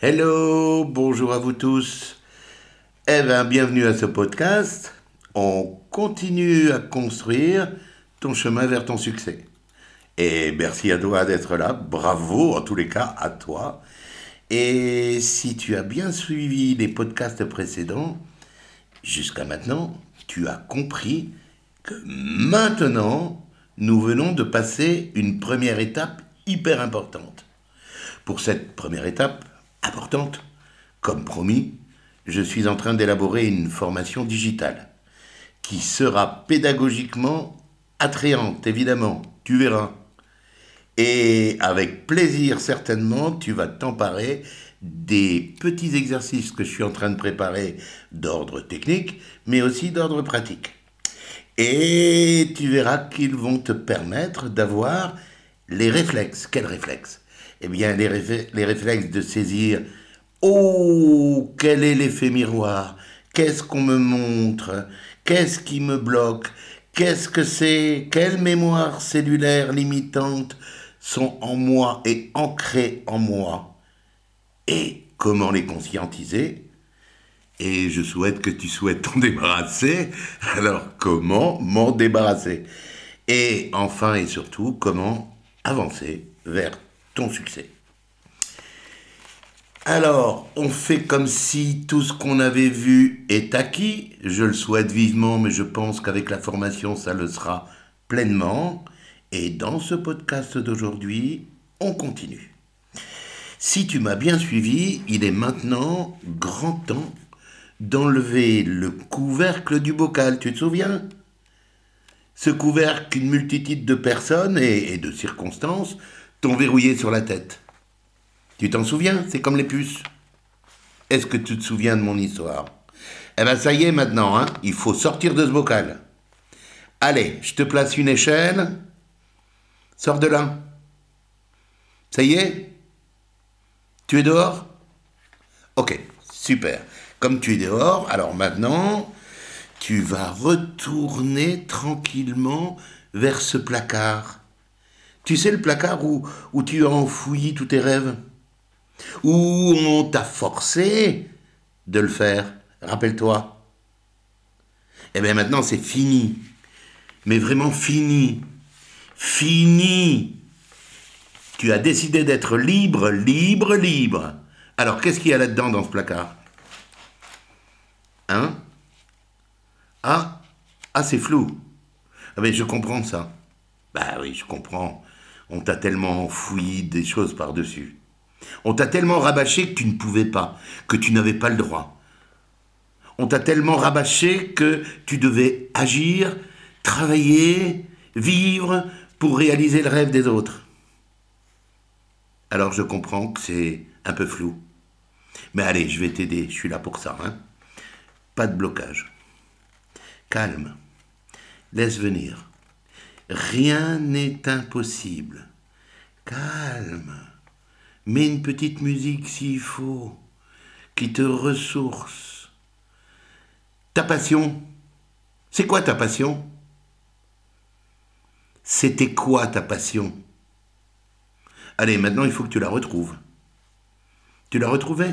Hello, bonjour à vous tous. Eh bien, bienvenue à ce podcast. On continue à construire ton chemin vers ton succès. Et merci à toi d'être là. Bravo, en tous les cas, à toi. Et si tu as bien suivi les podcasts précédents, jusqu'à maintenant, tu as compris maintenant, nous venons de passer une première étape hyper importante. Pour cette première étape, importante. Comme promis, je suis en train d'élaborer une formation digitale qui sera pédagogiquement attrayante, évidemment, tu verras. Et avec plaisir, certainement, tu vas t'emparer des petits exercices que je suis en train de préparer d'ordre technique, mais aussi d'ordre pratique. Et tu verras qu'ils vont te permettre d'avoir les réflexes. Quels réflexes? Eh bien, les, réflexes de saisir Oh, quel est l'effet miroir! Qu'est-ce qu'on me montre! Qu'est-ce qui me bloque! Qu'est-ce que c'est! Quelles mémoires cellulaires limitantes sont en moi et ancrées en moi! Et comment les conscientiser? Et je souhaite que tu souhaites t'en débarrasser. Alors comment m'en débarrasser? Et enfin et surtout, comment avancer vers ton succès? Alors, on fait comme si tout ce qu'on avait vu est acquis. Je le souhaite vivement, mais je pense qu'avec la formation, ça le sera pleinement. Et dans ce podcast d'aujourd'hui, on continue. Si tu m'as bien suivi, il est maintenant grand temps d'enlever le couvercle du bocal, tu te souviens? Ce couvercle qu'une multitude de personnes et de circonstances t'ont verrouillé sur la tête. Tu t'en souviens? C'est comme les puces. Est-ce que tu te souviens de mon histoire? Eh ben ça y est maintenant, hein il faut sortir de ce bocal. Allez, je te place une échelle. Sors de là. Ça y est? Tu es dehors? Ok, super. Comme tu es dehors, alors maintenant, tu vas retourner tranquillement vers ce placard. Tu sais le placard où, tu as enfoui tous tes rêves? Où on t'a forcé de le faire, rappelle-toi. Eh bien maintenant c'est fini. Mais vraiment fini. Fini. Tu as décidé d'être libre, libre, libre. Alors qu'est-ce qu'il y a là-dedans dans ce placard? Hein? Ah Ah c'est flou. Ah je comprends ça. Bah oui, je comprends. On t'a tellement enfoui des choses par-dessus. On t'a tellement rabâché que tu ne pouvais pas, que tu n'avais pas le droit. On t'a tellement rabâché que tu devais agir, travailler, vivre pour réaliser le rêve des autres. Alors je comprends que c'est un peu flou. Mais allez, je vais t'aider, je suis là pour ça. Hein. Pas de blocage. Calme. Laisse venir. Rien n'est impossible. Calme. Mets une petite musique s'il faut, qui te ressource. Ta passion, c'est quoi ta passion? C'était quoi ta passion? Allez, maintenant il faut que tu la retrouves. Tu l'as retrouvée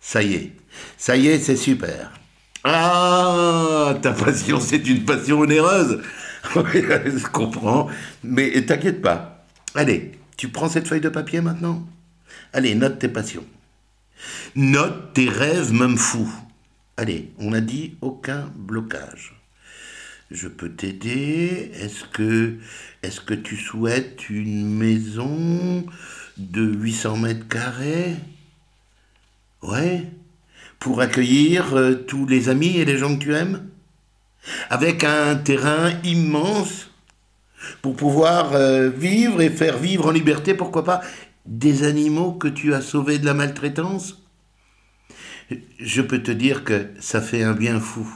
Ça y est, ça y est, c'est super. Ah, ta passion, c'est une passion onéreuse. Je comprends. Mais t'inquiète pas. Allez, tu prends cette feuille de papier maintenant? Allez, note tes passions. Note tes rêves, même fous. Allez, on a dit aucun blocage. Je peux t'aider. Est-ce que, est-ce que tu souhaites une maison de 800 mètres carrés? Ouais. Pour accueillir euh, tous les amis et les gens que tu aimes avec un terrain immense pour pouvoir euh, vivre et faire vivre en liberté, pourquoi pas, des animaux que tu as sauvés de la maltraitance Je peux te dire que ça fait un bien fou.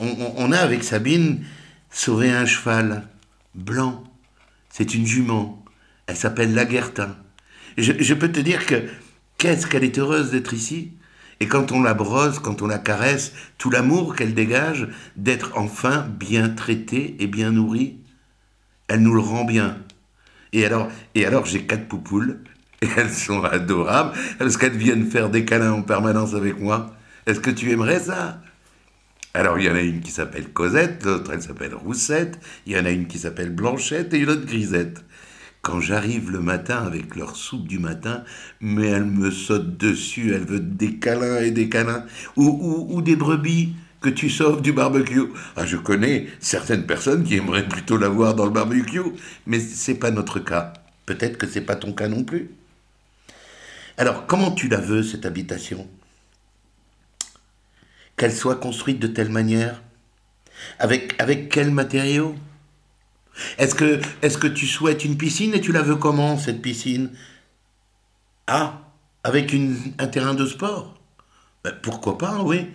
On, a avec Sabine sauvé un cheval blanc. C'est une jument. Elle s'appelle Laguertin. Je, je peux te dire que qu'est-ce qu'elle est heureuse d'être ici Et quand on la brosse, quand on la caresse, tout l'amour qu'elle dégage d'être enfin bien traitée et bien nourrie, elle nous le rend bien. Et alors, et alors j'ai quatre poupoules, et elles sont adorables, parce qu'elles viennent faire des câlins en permanence avec moi? Est-ce que tu aimerais ça? Alors il y en a une qui s'appelle Cosette, l'autre elle s'appelle Roussette, il y en a une qui s'appelle Blanchette et une autre Grisette. Quand j'arrive le matin avec leur soupe du matin, mais elle me saute dessus, elle veut des câlins et des câlins, ou, ou, des brebis que tu sauves du barbecue. Ah, je connais certaines personnes qui aimeraient plutôt la voir dans le barbecue, mais c'est pas notre cas. Peut-être que c'est pas ton cas non plus. Alors, comment tu la veux, cette habitation? Qu'elle soit construite de telle manière? Avec, avec quels matériaux est-ce que, est que tu souhaites une piscine et tu la veux comment, cette piscine? Ah, avec un terrain de sport? Ben, Pourquoi pas, oui.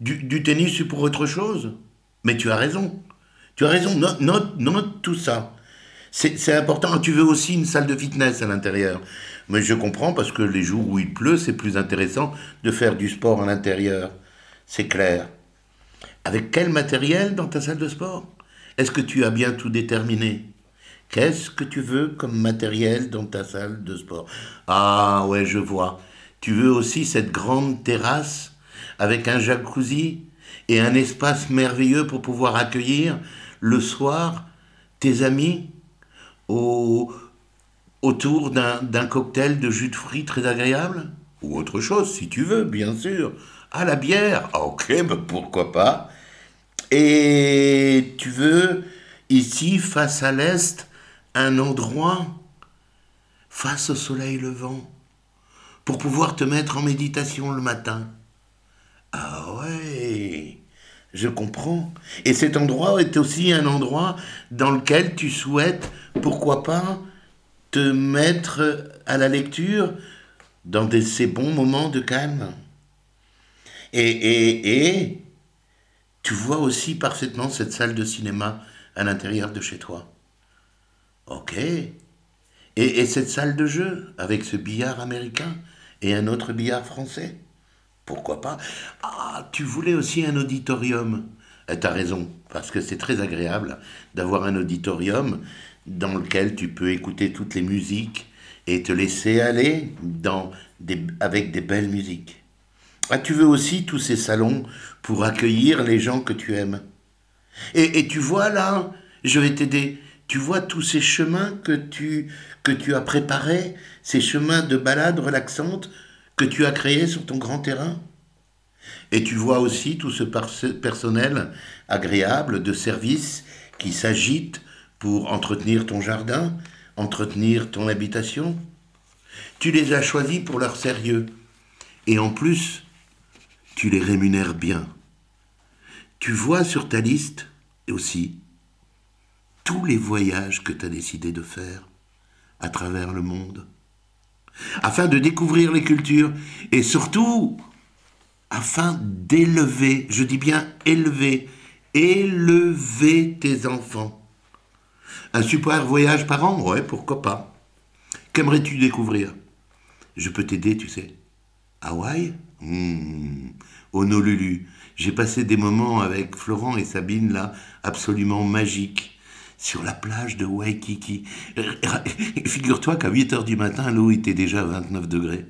Du, tennis pour autre chose. Mais tu as raison. Tu as raison, note, note, tout ça. C'est important. Tu veux aussi une salle de fitness à l'intérieur. Mais je comprends parce que les jours où il pleut, c'est plus intéressant de faire du sport à l'intérieur. C'est clair. Avec quel matériel dans ta salle de sport? Est-ce que tu as bien tout déterminé? Qu'est-ce que tu veux comme matériel dans ta salle de sport? Ah ouais, je vois. Tu veux aussi cette grande terrasse avec un jacuzzi et un espace merveilleux pour pouvoir accueillir le soir tes amis au, autour d'un cocktail de jus de fruits très agréable? Ou autre chose, si tu veux, bien sûr. Ah, la bière. Ok, ben pourquoi pas? Et tu veux, ici, face à l'est, un endroit? Face au soleil levant, pour pouvoir te mettre en méditation le matin. Ah ouais, je comprends. Et cet endroit est aussi un endroit dans lequel tu souhaites, pourquoi pas, te mettre à la lecture dans ces bons moments de calme. Et, et, et tu vois aussi parfaitement cette salle de cinéma à l'intérieur de chez toi. Ok. Et, cette salle de jeu avec ce billard américain et un autre billard français? Pourquoi pas? Ah, tu voulais aussi un auditorium. Eh, t'as raison, parce que c'est très agréable d'avoir un auditorium dans lequel tu peux écouter toutes les musiques et te laisser aller avec des belles musiques. Ah, tu veux aussi tous ces salons pour accueillir les gens que tu aimes. Et, tu vois là, je vais t'aider. Tu vois tous ces chemins que tu, que tu as préparés, ces chemins de balade relaxante que tu as créés sur ton grand terrain Et tu vois aussi tout ce personnel agréable de service qui s'agite pour entretenir ton jardin, entretenir ton habitation Tu les as choisis pour leur sérieux. Et en plus, tu les rémunères bien. Tu vois sur ta liste aussi tous les voyages que tu as décidé de faire à travers le monde, afin de découvrir les cultures et surtout afin d'élever, je dis bien élever, élever tes enfants. Un super voyage par an, ouais, pourquoi pas. Qu'aimerais-tu découvrir? Je peux t'aider, tu sais. Hawaï? Mmh. Honolulu. J'ai passé des moments avec Florent et Sabine là, absolument magiques, sur la plage de Waikiki. Figure-toi qu'à 8 heures du matin, l'eau était déjà à 29 degrés.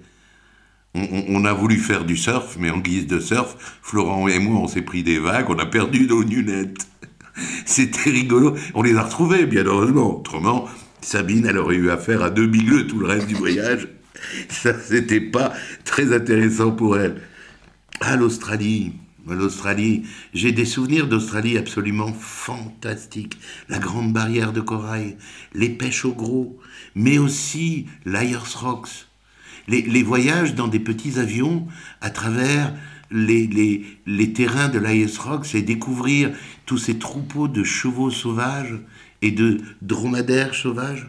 On, a voulu faire du surf, mais en guise de surf, Florent et moi, on s'est pris des vagues, on a perdu nos lunettes. C'était rigolo. On les a retrouvées, bien heureusement. Autrement, Sabine, elle aurait eu affaire à deux bigleux tout le reste du voyage. Ça, c'était pas très intéressant pour elle. À l'Australie, l'Australie, j'ai des souvenirs d'Australie absolument fantastiques. La grande barrière de corail, les pêches au gros, mais aussi l'Ayers Rocks. Les, voyages dans des petits avions à travers les terrains de l'Ayers Rocks et découvrir tous ces troupeaux de chevaux sauvages et de dromadaires sauvages.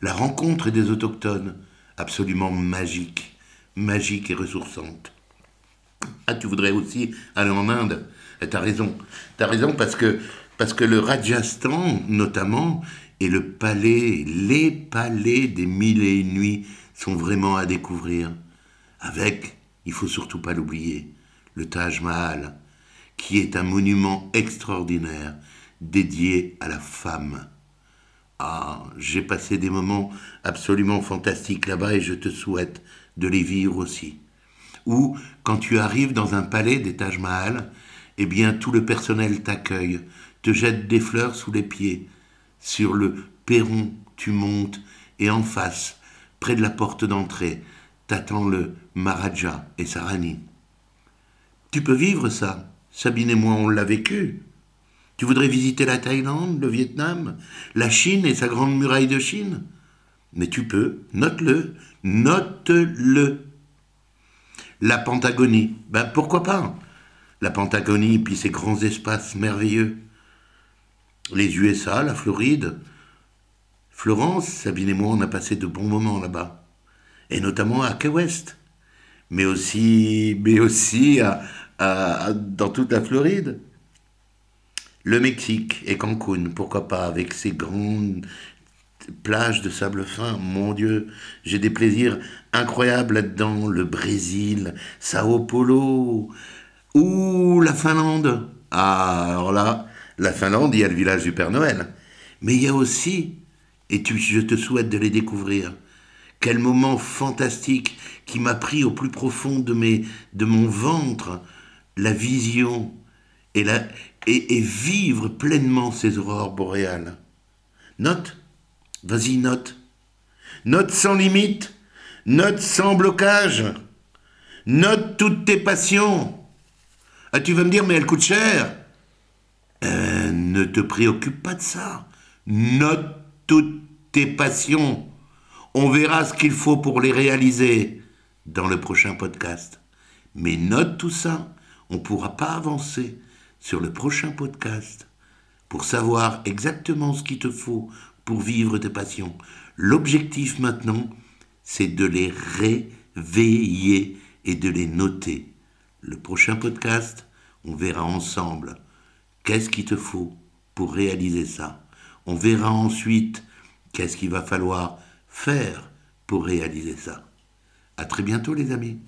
La rencontre des autochtones, absolument magique, magique et ressourçante. Ah, tu voudrais aussi aller en Inde Tu as raison. Tu as raison parce que, parce que le Rajasthan, notamment, et le palais, les palais des mille et une nuits sont vraiment à découvrir. Avec, il faut surtout pas l'oublier, le Taj Mahal, qui est un monument extraordinaire dédié à la femme. Ah, j'ai passé des moments absolument fantastiques là-bas et je te souhaite de les vivre aussi. Ou quand tu arrives dans un palais des Taj Mahal, eh bien tout le personnel t'accueille, te jette des fleurs sous les pieds. Sur le perron, tu montes et en face, près de la porte d'entrée, t'attend le Maharaja et sa Tu peux vivre ça. Sabine et moi, on l'a vécu. Tu voudrais visiter la Thaïlande, le Vietnam, la Chine et sa grande muraille de Chine? Mais tu peux, note-le, note-le. La Pentagonie, ben pourquoi pas? La Pentagonie, puis ses grands espaces merveilleux. Les USA, la Floride. Florence, Sabine et moi, on a passé de bons moments là-bas. Et notamment à Key West. Mais aussi, mais aussi dans toute la Floride. Le Mexique et Cancun, pourquoi pas, avec ses grandes plages de sable fin, mon Dieu, j'ai des plaisirs incroyables là-dedans. Le Brésil, Sao Paulo, ou la Finlande. Ah, alors là, la Finlande, il y a le village du Père Noël. Mais il y a aussi, et je te souhaite de les découvrir, quel moment fantastique qui m'a pris au plus profond de, mes, de mon ventre la vision et, la, et, vivre pleinement ces aurores boréales. Note, vas-y, note. Note sans limite, note sans blocage, note toutes tes passions. Ah, tu vas me dire, mais elle coûte cher. Euh, ne te préoccupe pas de ça. Note toutes tes passions. On verra ce qu'il faut pour les réaliser dans le prochain podcast. Mais note tout ça, on ne pourra pas avancer sur le prochain podcast pour savoir exactement ce qu'il te faut pour vivre tes passions. L'objectif maintenant, c'est de les réveiller et de les noter. Le prochain podcast, on verra ensemble qu'est-ce qu'il te faut pour réaliser ça. On verra ensuite qu'est-ce qu'il va falloir faire pour réaliser ça. À très bientôt les amis.